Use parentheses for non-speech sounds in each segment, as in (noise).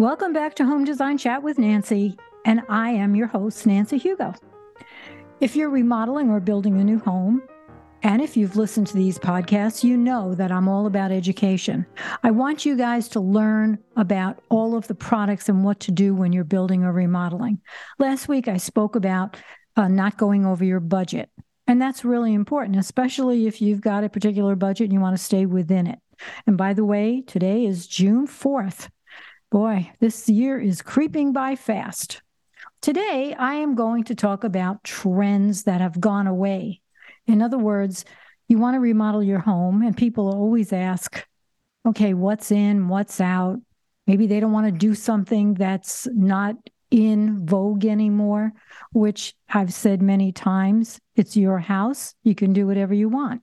Welcome back to Home Design Chat with Nancy, and I am your host, Nancy Hugo. If you're remodeling or building a new home, and if you've listened to these podcasts, you know that I'm all about education. I want you guys to learn about all of the products and what to do when you're building or remodeling. Last week, I spoke about uh, not going over your budget. And that's really important, especially if you've got a particular budget and you want to stay within it. And by the way, today is June 4th. Boy, this year is creeping by fast. Today, I am going to talk about trends that have gone away. In other words, you want to remodel your home, and people always ask, okay, what's in, what's out? Maybe they don't want to do something that's not in vogue anymore, which I've said many times it's your house. You can do whatever you want.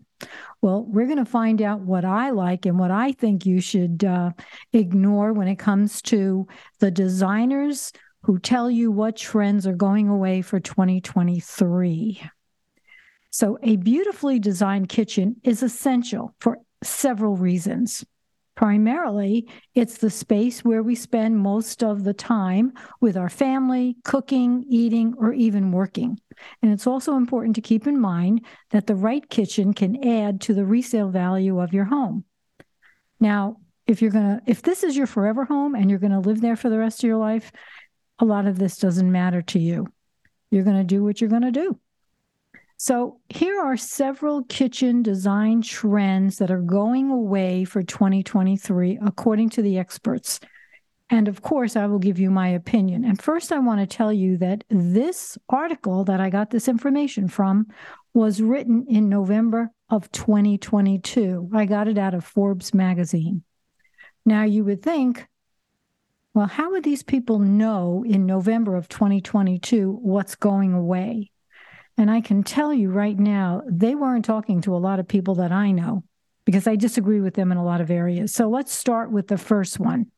Well, we're going to find out what I like and what I think you should uh, ignore when it comes to the designers who tell you what trends are going away for 2023. So, a beautifully designed kitchen is essential for several reasons. Primarily, it's the space where we spend most of the time with our family, cooking, eating, or even working. And it's also important to keep in mind that the right kitchen can add to the resale value of your home. Now, if you're going to if this is your forever home and you're going to live there for the rest of your life, a lot of this doesn't matter to you. You're going to do what you're going to do. So, here are several kitchen design trends that are going away for 2023, according to the experts. And of course, I will give you my opinion. And first, I want to tell you that this article that I got this information from was written in November of 2022. I got it out of Forbes magazine. Now, you would think, well, how would these people know in November of 2022 what's going away? And I can tell you right now, they weren't talking to a lot of people that I know because I disagree with them in a lot of areas. So let's start with the first one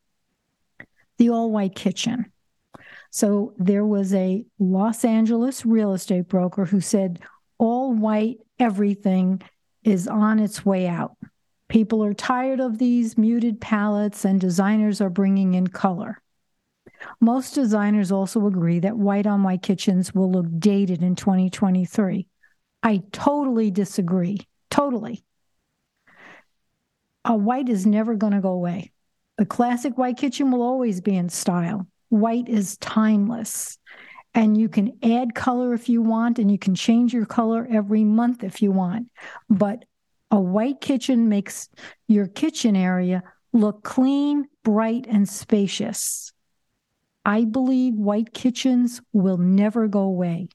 the all white kitchen. So there was a Los Angeles real estate broker who said all white everything is on its way out. People are tired of these muted palettes, and designers are bringing in color. Most designers also agree that white on white kitchens will look dated in 2023. I totally disagree. Totally. A white is never going to go away. The classic white kitchen will always be in style. White is timeless. And you can add color if you want, and you can change your color every month if you want. But a white kitchen makes your kitchen area look clean, bright, and spacious. I believe white kitchens will never go away.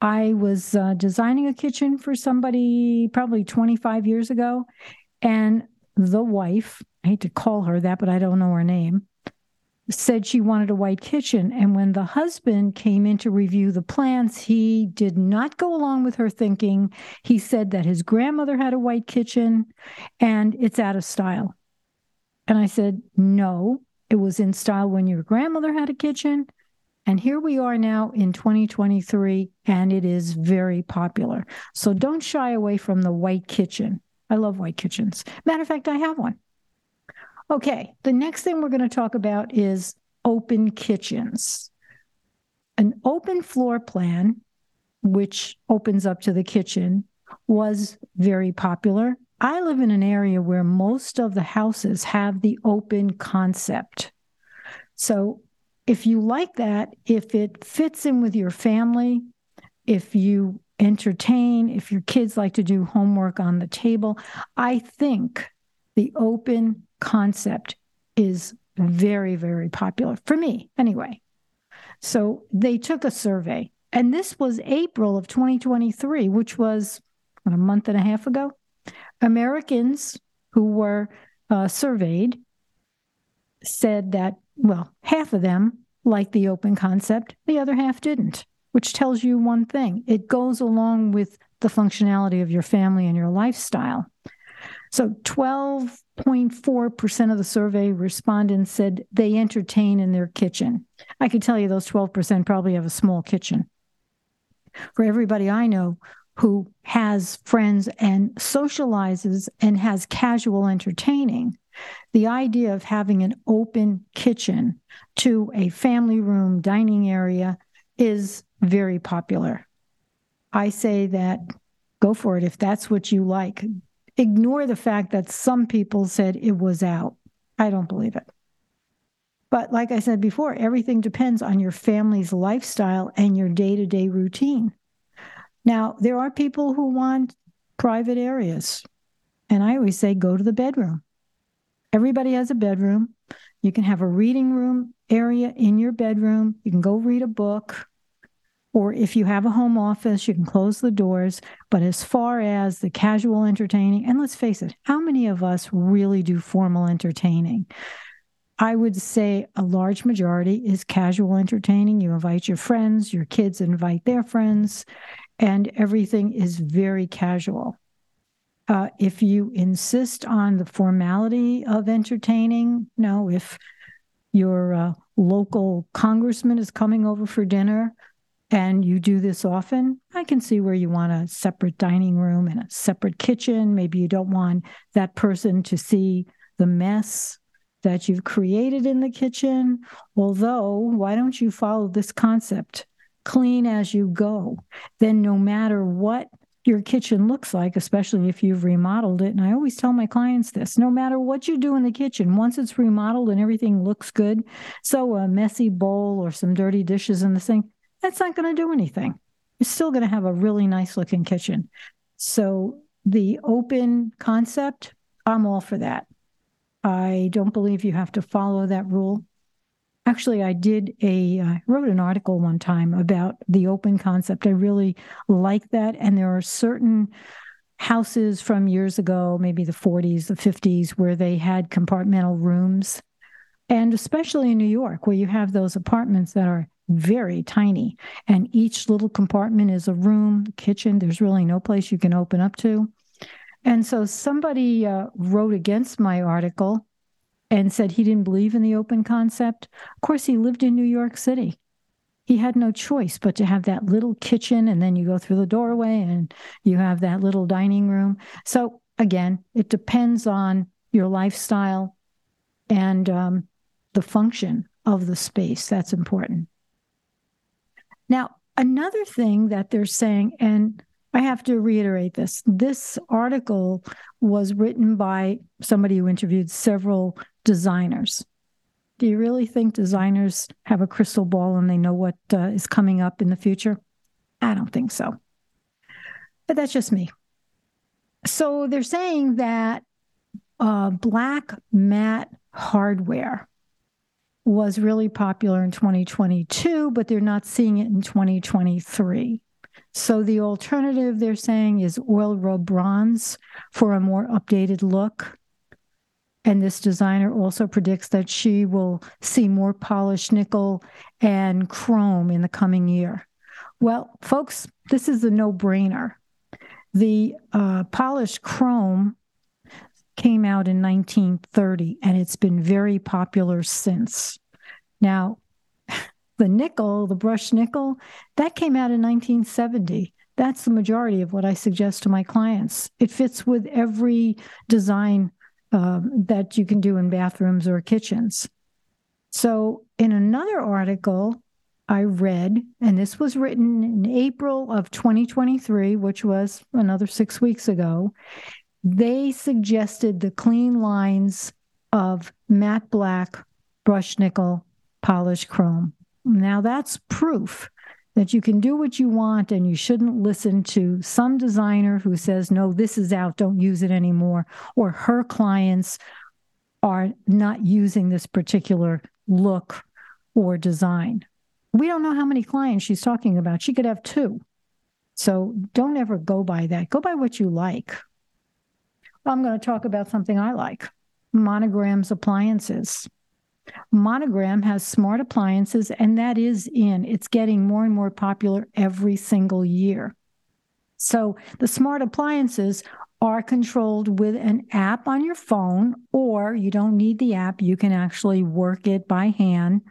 I was uh, designing a kitchen for somebody probably 25 years ago, and the wife, I hate to call her that, but I don't know her name, said she wanted a white kitchen. And when the husband came in to review the plans, he did not go along with her thinking. He said that his grandmother had a white kitchen and it's out of style. And I said, no, it was in style when your grandmother had a kitchen. And here we are now in 2023, and it is very popular. So don't shy away from the white kitchen. I love white kitchens. Matter of fact, I have one. Okay, the next thing we're going to talk about is open kitchens. An open floor plan, which opens up to the kitchen, was very popular I live in an area where most of the houses have the open concept. So if you like that, if it fits in with your family, if you entertain, if your kids like to do homework on the table, I think the open concept is very, very popular for me anyway. So they took a survey, and this was April of 2023, which was what, a month and a half ago. Americans who were uh, surveyed said that, well, half of them liked the open concept, the other half didn't, which tells you one thing it goes along with the functionality of your family and your lifestyle. So 12.4% of the survey respondents said they entertain in their kitchen. I could tell you those 12% probably have a small kitchen. For everybody I know who has friends and socializes and has casual entertaining, the idea of having an open kitchen to a family room dining area is very popular. I say that go for it if that's what you like. Ignore the fact that some people said it was out. I don't believe it. But like I said before, everything depends on your family's lifestyle and your day to day routine. Now, there are people who want private areas. And I always say, go to the bedroom. Everybody has a bedroom. You can have a reading room area in your bedroom. You can go read a book. Or if you have a home office, you can close the doors. But as far as the casual entertaining, and let's face it, how many of us really do formal entertaining? I would say a large majority is casual entertaining. You invite your friends, your kids invite their friends, and everything is very casual. Uh, if you insist on the formality of entertaining, no, if your uh, local congressman is coming over for dinner and you do this often, I can see where you want a separate dining room and a separate kitchen. Maybe you don't want that person to see the mess that you've created in the kitchen. Although, why don't you follow this concept? Clean as you go. Then, no matter what your kitchen looks like, especially if you've remodeled it. And I always tell my clients this no matter what you do in the kitchen, once it's remodeled and everything looks good, so a messy bowl or some dirty dishes in the sink, that's not going to do anything. You're still going to have a really nice looking kitchen. So, the open concept, I'm all for that. I don't believe you have to follow that rule. Actually, I did a uh, wrote an article one time about the open concept. I really like that, and there are certain houses from years ago, maybe the 40s, the 50s, where they had compartmental rooms, and especially in New York, where you have those apartments that are very tiny, and each little compartment is a room, kitchen. There's really no place you can open up to. And so somebody uh, wrote against my article and said he didn't believe in the open concept. Of course, he lived in New York City. He had no choice but to have that little kitchen, and then you go through the doorway and you have that little dining room. So, again, it depends on your lifestyle and um, the function of the space. That's important. Now, another thing that they're saying, and I have to reiterate this. This article was written by somebody who interviewed several designers. Do you really think designers have a crystal ball and they know what uh, is coming up in the future? I don't think so. But that's just me. So they're saying that uh, black matte hardware was really popular in 2022, but they're not seeing it in 2023. So the alternative they're saying is oil rubbed bronze for a more updated look. And this designer also predicts that she will see more polished nickel and chrome in the coming year. Well, folks, this is a no brainer. The uh, polished chrome came out in 1930 and it's been very popular since. Now, (laughs) the nickel, the brushed nickel, that came out in 1970. That's the majority of what I suggest to my clients. It fits with every design um, that you can do in bathrooms or kitchens. So, in another article I read, and this was written in April of 2023, which was another six weeks ago, they suggested the clean lines of matte black, brushed nickel, polished chrome. Now that's proof that you can do what you want and you shouldn't listen to some designer who says, no, this is out, don't use it anymore, or her clients are not using this particular look or design. We don't know how many clients she's talking about. She could have two. So don't ever go by that. Go by what you like. I'm going to talk about something I like monograms appliances. Monogram has smart appliances, and that is in. It's getting more and more popular every single year. So the smart appliances are controlled with an app on your phone, or you don't need the app. You can actually work it by hand.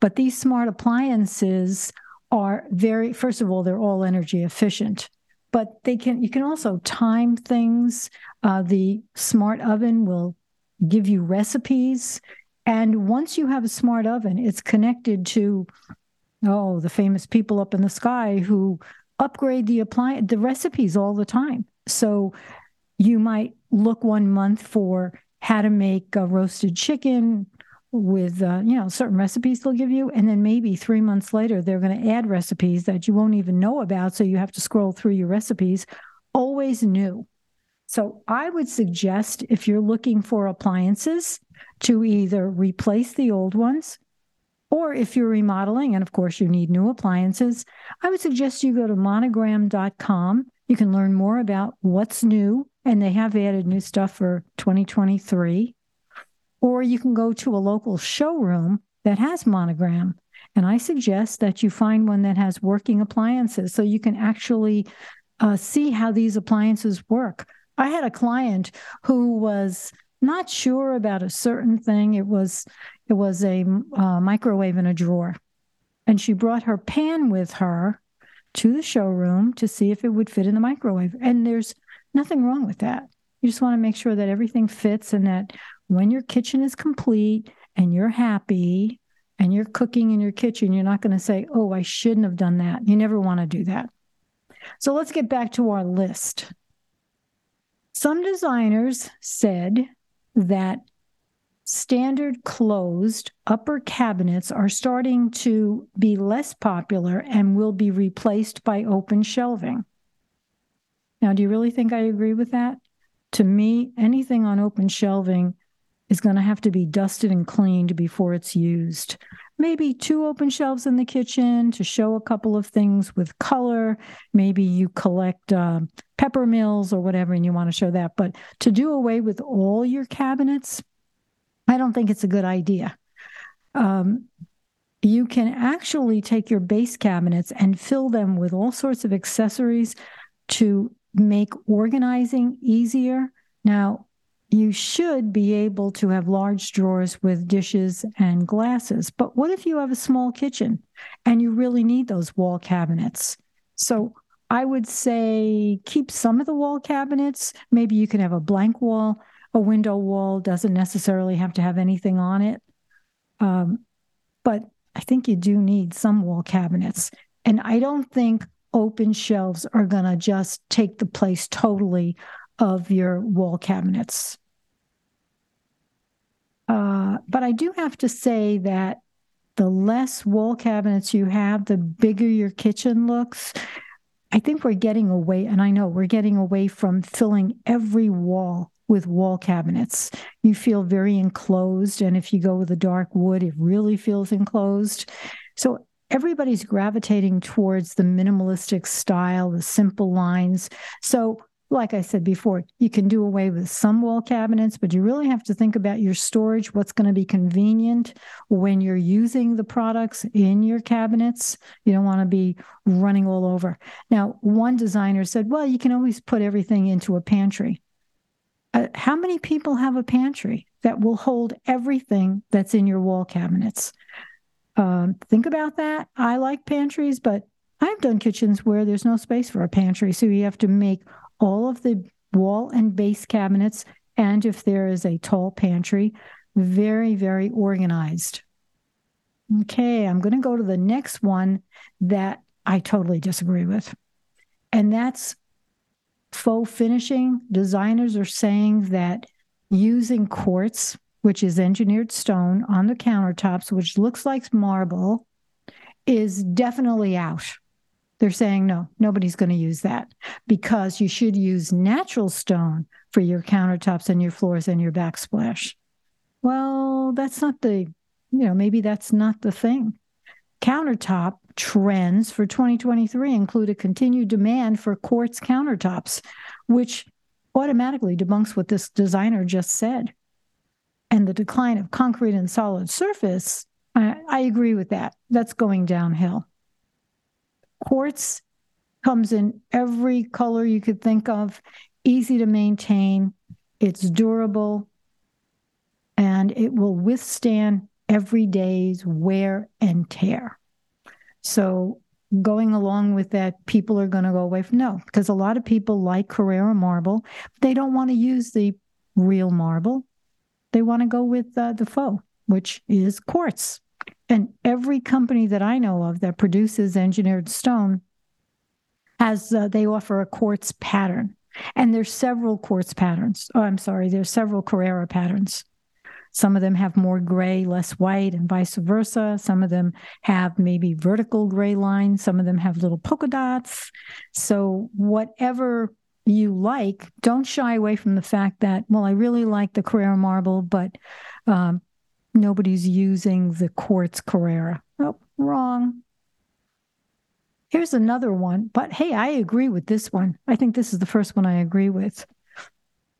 But these smart appliances are very, first of all, they're all energy efficient. but they can you can also time things. Uh, the smart oven will give you recipes. And once you have a smart oven, it's connected to oh, the famous people up in the sky who upgrade the apply the recipes all the time. So you might look one month for how to make a roasted chicken with uh, you know certain recipes they'll give you. And then maybe three months later they're going to add recipes that you won't even know about. So you have to scroll through your recipes. Always new. So i would suggest if you're looking for appliances to either replace the old ones or if you're remodeling and of course you need new appliances i would suggest you go to monogram.com you can learn more about what's new and they have added new stuff for 2023 or you can go to a local showroom that has monogram. And I suggest that you find one that has working appliances so you can actually uh, see how these appliances work. I had a client who was not sure about a certain thing. It was it was a uh, microwave in a drawer, and she brought her pan with her to the showroom to see if it would fit in the microwave. And there's nothing wrong with that. You just want to make sure that everything fits and that when your kitchen is complete and you're happy and you're cooking in your kitchen, you're not going to say, oh, I shouldn't have done that. You never want to do that. So let's get back to our list. Some designers said that standard closed upper cabinets are starting to be less popular and will be replaced by open shelving. Now, do you really think I agree with that? To me, anything on open shelving is going to have to be dusted and cleaned before it's used. Maybe two open shelves in the kitchen to show a couple of things with color. Maybe you collect uh, pepper mills or whatever and you want to show that. But to do away with all your cabinets, I don't think it's a good idea. Um, you can actually take your base cabinets and fill them with all sorts of accessories to make organizing easier. Now, you should be able to have large drawers with dishes and glasses. But what if you have a small kitchen and you really need those wall cabinets? So I would say keep some of the wall cabinets. Maybe you can have a blank wall. A window wall doesn't necessarily have to have anything on it. Um, but I think you do need some wall cabinets. And I don't think open shelves are going to just take the place totally of your wall cabinets. Uh, but I do have to say that the less wall cabinets you have, the bigger your kitchen looks. I think we're getting away, and I know we're getting away from filling every wall with wall cabinets. You feel very enclosed. And if you go with a dark wood, it really feels enclosed. So everybody's gravitating towards the minimalistic style, the simple lines. So like I said before, you can do away with some wall cabinets, but you really have to think about your storage, what's going to be convenient when you're using the products in your cabinets. You don't want to be running all over. Now, one designer said, well, you can always put everything into a pantry. Uh, how many people have a pantry that will hold everything that's in your wall cabinets? Um, think about that. I like pantries, but I've done kitchens where there's no space for a pantry. So you have to make all of the wall and base cabinets, and if there is a tall pantry, very, very organized. Okay, I'm going to go to the next one that I totally disagree with. And that's faux finishing. Designers are saying that using quartz, which is engineered stone, on the countertops, which looks like marble, is definitely out. They're saying, no, nobody's going to use that because you should use natural stone for your countertops and your floors and your backsplash. Well, that's not the, you know, maybe that's not the thing. Countertop trends for 2023 include a continued demand for quartz countertops, which automatically debunks what this designer just said. And the decline of concrete and solid surface, I, I agree with that. That's going downhill. Quartz comes in every color you could think of, easy to maintain, it's durable, and it will withstand every day's wear and tear. So going along with that people are going to go away from no because a lot of people like carrara marble. They don't want to use the real marble. They want to go with uh, the faux which is quartz and every company that i know of that produces engineered stone has uh, they offer a quartz pattern and there's several quartz patterns oh i'm sorry there's several carrara patterns some of them have more gray, less white, and vice versa. Some of them have maybe vertical gray lines. Some of them have little polka dots. So, whatever you like, don't shy away from the fact that, well, I really like the Carrara marble, but um, nobody's using the quartz Carrara. Oh, wrong. Here's another one, but hey, I agree with this one. I think this is the first one I agree with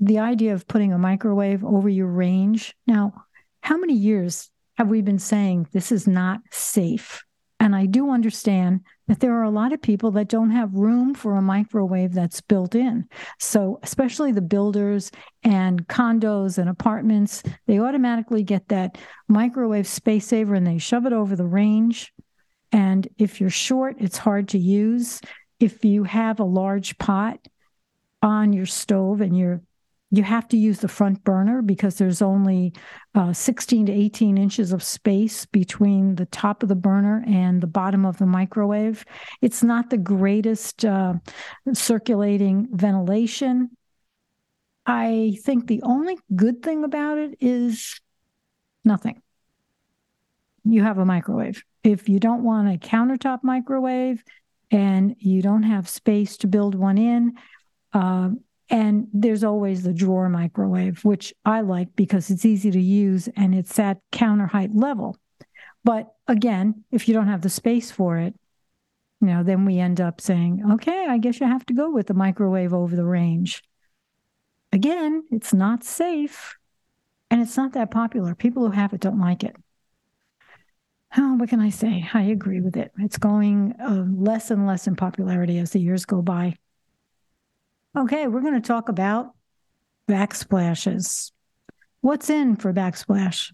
the idea of putting a microwave over your range. Now, how many years have we been saying this is not safe? And I do understand that there are a lot of people that don't have room for a microwave that's built in. So, especially the builders and condos and apartments, they automatically get that microwave space saver and they shove it over the range. And if you're short, it's hard to use. If you have a large pot on your stove and you're you have to use the front burner because there's only uh, 16 to 18 inches of space between the top of the burner and the bottom of the microwave. It's not the greatest uh, circulating ventilation. I think the only good thing about it is nothing. You have a microwave. If you don't want a countertop microwave and you don't have space to build one in, uh, and there's always the drawer microwave, which I like because it's easy to use and it's at counter height level. But again, if you don't have the space for it, you know, then we end up saying, okay, I guess you have to go with the microwave over the range. Again, it's not safe and it's not that popular. People who have it don't like it. Oh, what can I say? I agree with it. It's going uh, less and less in popularity as the years go by. Okay, we're going to talk about backsplashes. What's in for backsplash?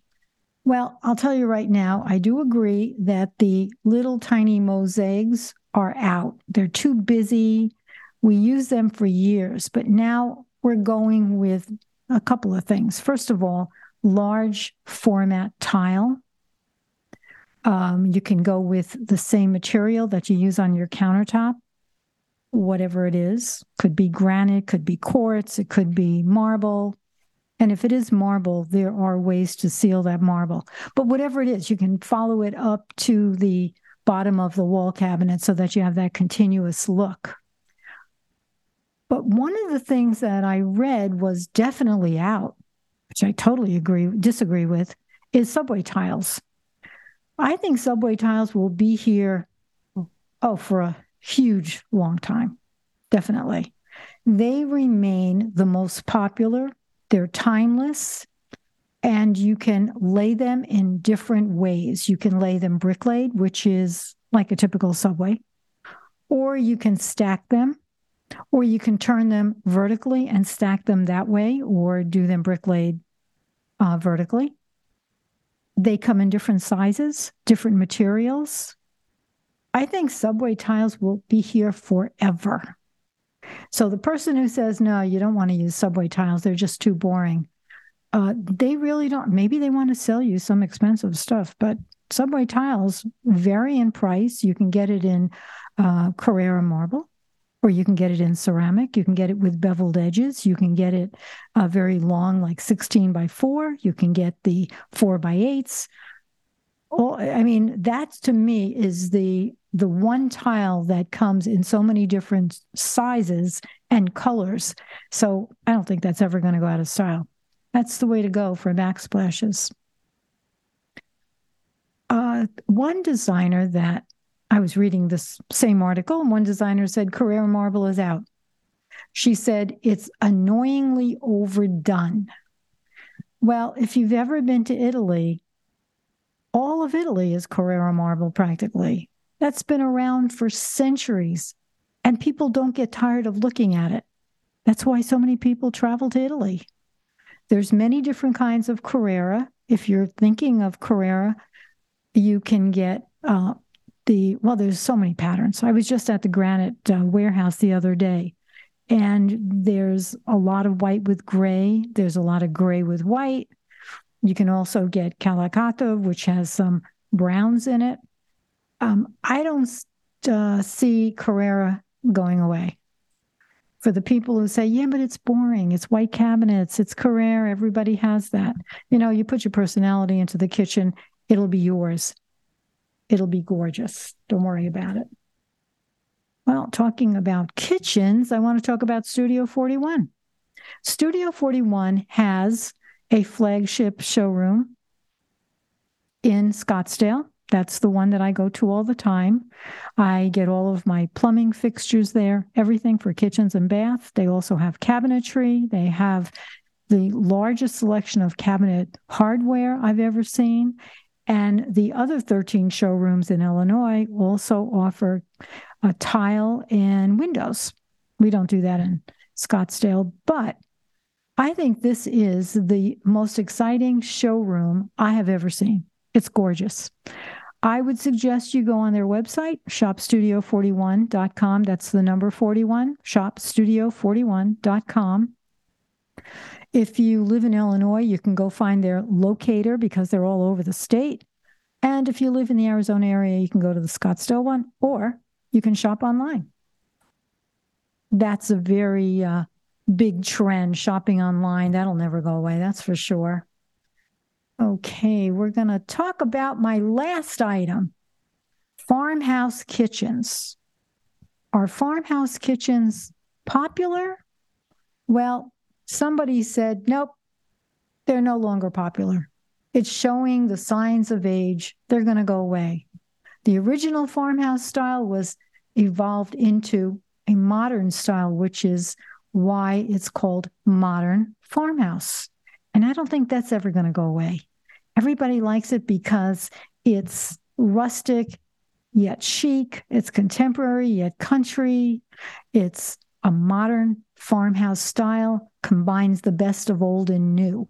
Well, I'll tell you right now, I do agree that the little tiny mosaics are out. They're too busy. We use them for years, but now we're going with a couple of things. First of all, large format tile. Um, you can go with the same material that you use on your countertop whatever it is. Could be granite, could be quartz, it could be marble. And if it is marble, there are ways to seal that marble. But whatever it is, you can follow it up to the bottom of the wall cabinet so that you have that continuous look. But one of the things that I read was definitely out, which I totally agree disagree with, is subway tiles. I think subway tiles will be here oh for a huge long time. Definitely. They remain the most popular. They're timeless and you can lay them in different ways. You can lay them brick laid, which is like a typical subway, or you can stack them, or you can turn them vertically and stack them that way, or do them brick laid uh, vertically. They come in different sizes, different materials. I think subway tiles will be here forever. So the person who says, no, you don't want to use subway tiles, they're just too boring. Uh, they really don't. Maybe they want to sell you some expensive stuff, but subway tiles vary in price. You can get it in uh, Carrara marble, or you can get it in ceramic. You can get it with beveled edges. You can get it uh, very long, like 16 by 4. You can get the 4 by 8s. Oh, I mean, that to me is the the one tile that comes in so many different sizes and colors. So I don't think that's ever going to go out of style. That's the way to go for backsplashes. Uh, one designer that I was reading this same article, and one designer said Carrara Marble is out. She said it's annoyingly overdone. Well, if you've ever been to Italy, all of Italy is Carrara marble practically. That's been around for centuries, and people don't get tired of looking at it. That's why so many people travel to Italy. There's many different kinds of Carrara. If you're thinking of Carrara, you can get uh, the well there's so many patterns i was just at the granite uh, warehouse the other day and there's a lot of white with gray there's a lot of gray with white you can also get Calacatta which has some browns in it um, i don't uh, see Carrara going away for the people who say yeah but it's boring it's white cabinets it's Carrara. everybody has that you know you put your personality into the kitchen it'll be yours it'll be gorgeous. Don't worry about it. Well, talking about kitchens, I want to talk about Studio 41. Studio 41 has a flagship showroom in Scottsdale. That's the one that I go to all the time. I get all of my plumbing fixtures there, everything for kitchens and baths. They also have cabinetry. They have the largest selection of cabinet hardware I've ever seen. And the other 13 showrooms in Illinois also offer a tile and windows. We don't do that in Scottsdale, but I think this is the most exciting showroom I have ever seen. It's gorgeous. I would suggest you go on their website, shopstudio41.com. That's the number 41, shopstudio41.com. If you live in Illinois, you can go find their locator because they're all over the state. And if you live in the Arizona area, you can go to the Scottsdale one or you can shop online. That's a very uh, big trend, shopping online. That'll never go away, that's for sure. Okay, we're going to talk about my last item farmhouse kitchens. Are farmhouse kitchens popular? Well, somebody said, nope, they're no longer popular. It's showing the signs of age. They're going to go away. The original farmhouse style was evolved into a modern style, which is why it's called modern farmhouse. And I don't think that's ever going to go away. Everybody likes it because it's rustic, yet chic. It's contemporary, yet country. It's a modern farmhouse style combines the best of old and new.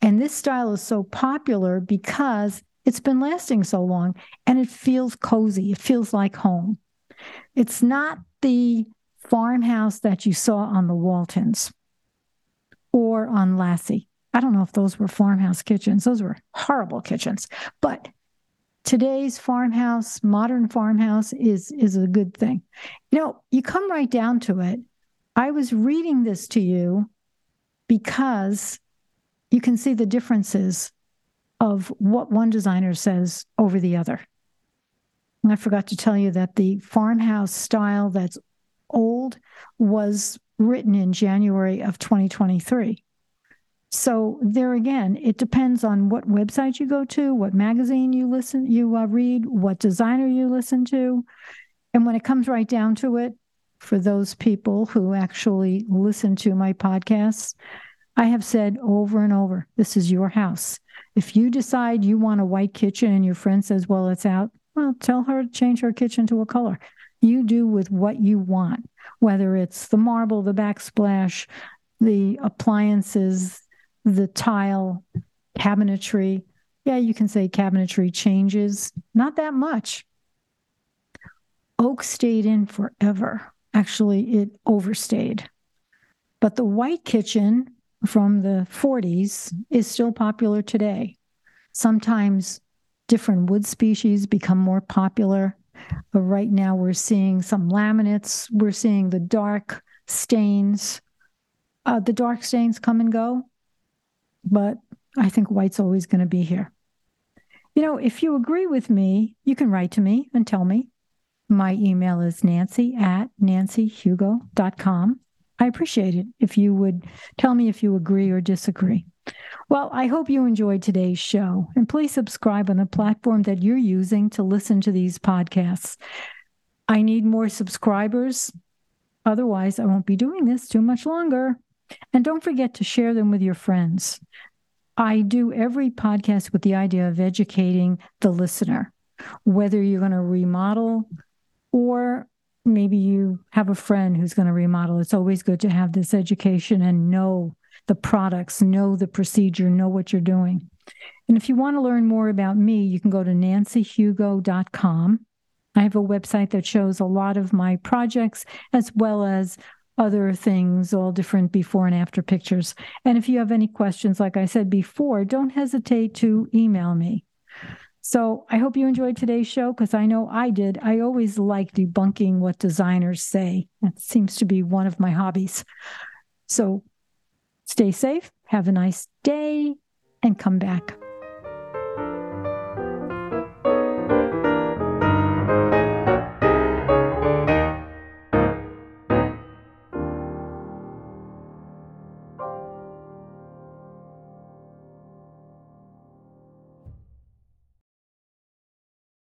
And this style is so popular because it's been lasting so long and it feels cozy. It feels like home. It's not the farmhouse that you saw on the Waltons or on Lassie. I don't know if those were farmhouse kitchens. Those were horrible kitchens. But today's farmhouse, modern farmhouse is is a good thing. You know, you come right down to it. I was reading this to you because you can see the differences of what one designer says over the other. And I forgot to tell you that the farmhouse style that's old was written in January of 2023. So there again, it depends on what website you go to, what magazine you listen, you uh, read, what designer you listen to, and when it comes right down to it, for those people who actually listen to my podcasts, I have said over and over this is your house. If you decide you want a white kitchen and your friend says, well, it's out, well, tell her to change her kitchen to a color. You do with what you want, whether it's the marble, the backsplash, the appliances, the tile, cabinetry. Yeah, you can say cabinetry changes, not that much. Oak stayed in forever. Actually, it overstayed. But the white kitchen from the 40s is still popular today. Sometimes different wood species become more popular. Right now, we're seeing some laminates, we're seeing the dark stains. Uh, the dark stains come and go, but I think white's always going to be here. You know, if you agree with me, you can write to me and tell me. My email is nancy at nancyhugo.com. I appreciate it if you would tell me if you agree or disagree. Well, I hope you enjoyed today's show, and please subscribe on the platform that you're using to listen to these podcasts. I need more subscribers. Otherwise, I won't be doing this too much longer. And don't forget to share them with your friends. I do every podcast with the idea of educating the listener, whether you're going to remodel or maybe you have a friend who's going to remodel. It's always good to have this education and know the products, know the procedure, know what you're doing. And if you want to learn more about me, you can go to nancyhugo.com. I have a website that shows a lot of my projects as well as other things, all different before and after pictures. And if you have any questions, like I said before, don't hesitate to email me. So I hope you enjoyed today's show because I know I did. I always like debunking what designers say. That seems to be one of my hobbies. So stay safe, have a nice day, and come back.